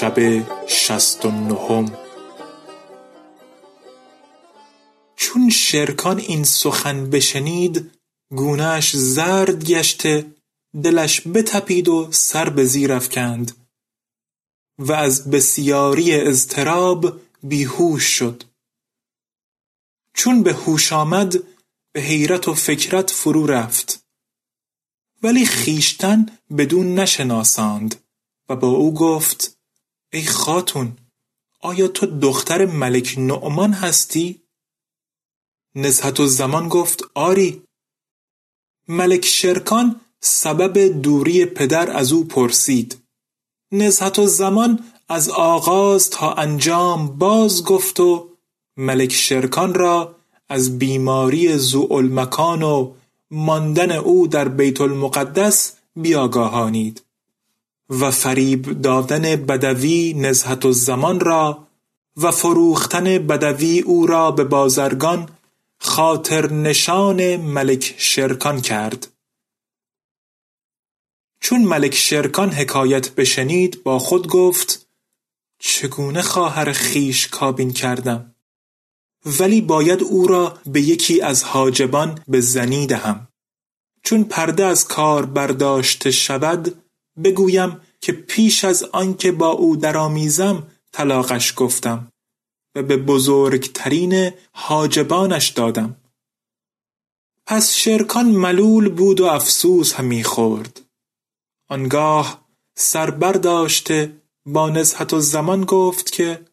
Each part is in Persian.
شب شست و نهم. چون شرکان این سخن بشنید گونهش زرد گشته دلش بتپید و سر به زیر افکند. و از بسیاری اضطراب بیهوش شد. چون به هوش آمد به حیرت و فکرت فرو رفت. ولی خیشتن بدون نشناساند و با او گفت ای خاتون آیا تو دختر ملک نعمان هستی؟ نزهت زمان گفت آری. ملک شرکان سبب دوری پدر از او پرسید. نزهت زمان از آغاز تا انجام باز گفت و ملک شرکان را از بیماری زوالمکان و ماندن او در بیت المقدس بیاگاهانید. و فریب دادن بدوی نزهت زمان را و فروختن بدوی او را به بازرگان خاطر نشان ملک شرکان کرد. چون ملک شرکان حکایت بشنید با خود گفت چگونه خواهر خیش کابین کردم؟ ولی باید او را به یکی از حاجبان به زنی دهم. چون پرده از کار برداشته شود بگویم که پیش از آنکه با او درآمیزم طلاقش گفتم و به بزرگترین حاجبانش دادم. پس شرکان ملول بود و افسوس همی خورد. آنگاه سر برداشته با نزهت زمان گفت که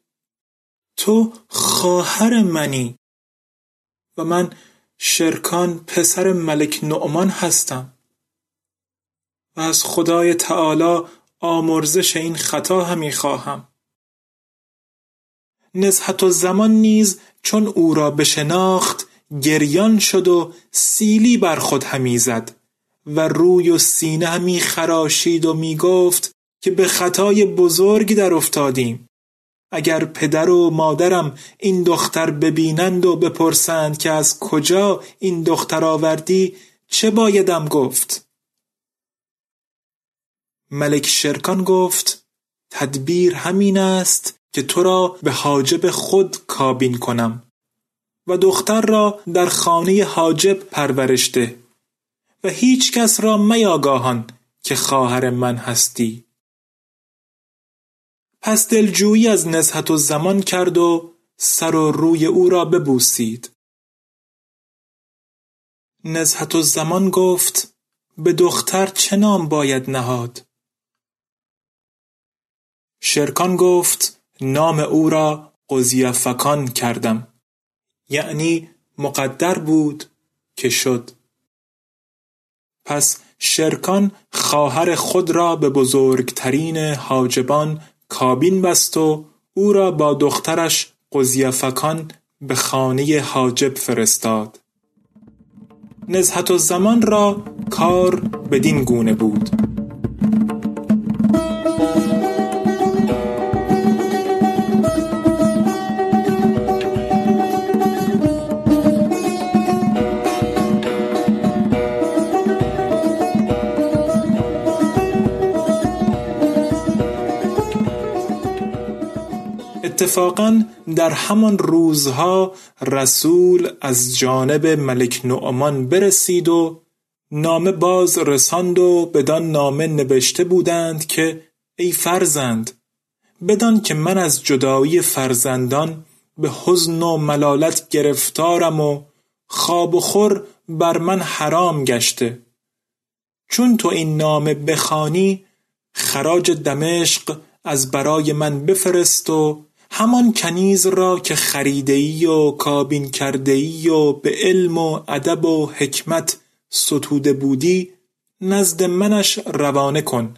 تو خواهر منی و من شرکان پسر ملک نعمان هستم. و از خدای تعالی آمرزش این خطا همی خواهم. نزهت زمان نیز چون او را بشناخت گریان شد و سیلی بر خود همی زد و روی و سینه همی خراشید و می گفت که به خطای بزرگ در افتادیم. اگر پدر و مادرم این دختر ببینند و بپرسند که از کجا این دختر آوردی چه بایدم گفت؟ ملک شرکان گفت تدبیر همین است که تو را به حاجب خود کابین کنم و دختر را در خانه حاجب پرورش ده و هیچ کس را میاگاهان که خواهر من هستی. پس دلجویی از نزهت و زمان کرد و سر و روی او را ببوسید. نزهت و زمان گفت به دختر چه نام باید نهاد؟ شرکان گفت نام او را قضیفکان کردم. یعنی مقدر بود که شد. پس شرکان خواهر خود را به بزرگترین حاجبان کابین بست و او را با دخترش قزیفکان به خانه حاجب فرستاد. نزهت و زمان را کار بدین گونه بود. اتفاقا در همان روزها رسول از جانب ملک نعمان برسید و نامه باز رساند و بدان نامه نوشته بودند که ای فرزند بدان که من از جدایی فرزندان به حزن و ملالت گرفتارم و خواب و خور بر من حرام گشته. چون تو این نامه بخوانی خراج دمشق از برای من بفرست و همان کنیز را که خریده ای و کابین کرده ای و به علم و ادب و حکمت ستوده بودی نزد منش روانه کن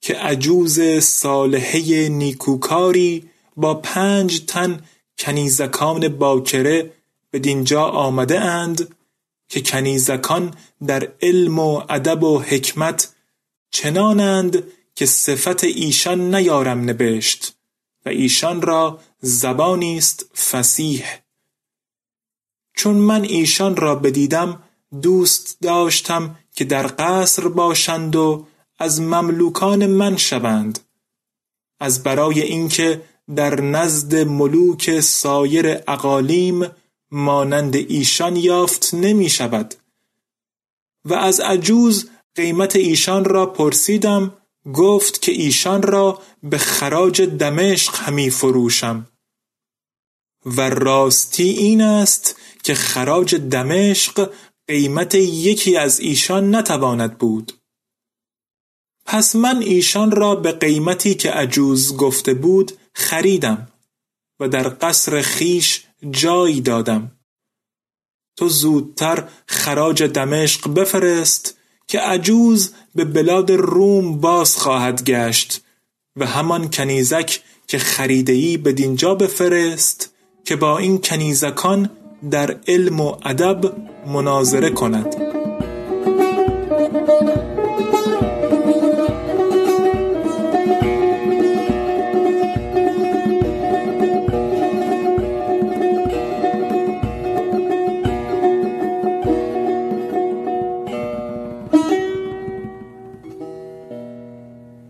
که عجوز صالحه نیکوکاری با پنج تن کنیزکان باکره به دینجا آمده اند که کنیزکان در علم و ادب و حکمت چنانند که صفت ایشان نیارم نبشت. و ایشان را زبانی است فسیح چون من ایشان را بدیدم دوست داشتم که در قصر باشند و از مملوکان من شوند. از برای اینکه در نزد ملوک سایر اقالیم مانند ایشان یافت نمی شود. و از عجوز قیمت ایشان را پرسیدم گفت که ایشان را به خراج دمشق همی فروشم. و راستی این است که خراج دمشق قیمت یکی از ایشان نتواند بود. پس من ایشان را به قیمتی که عجوز گفته بود خریدم و در قصر خیش جایی دادم. تو زودتر خراج دمشق بفرست که عجوز به بلاد روم باز خواهد گشت و همان کنیزک که خریدهی به دینجا بفرست که با این کنیزکان در علم و ادب مناظره کند.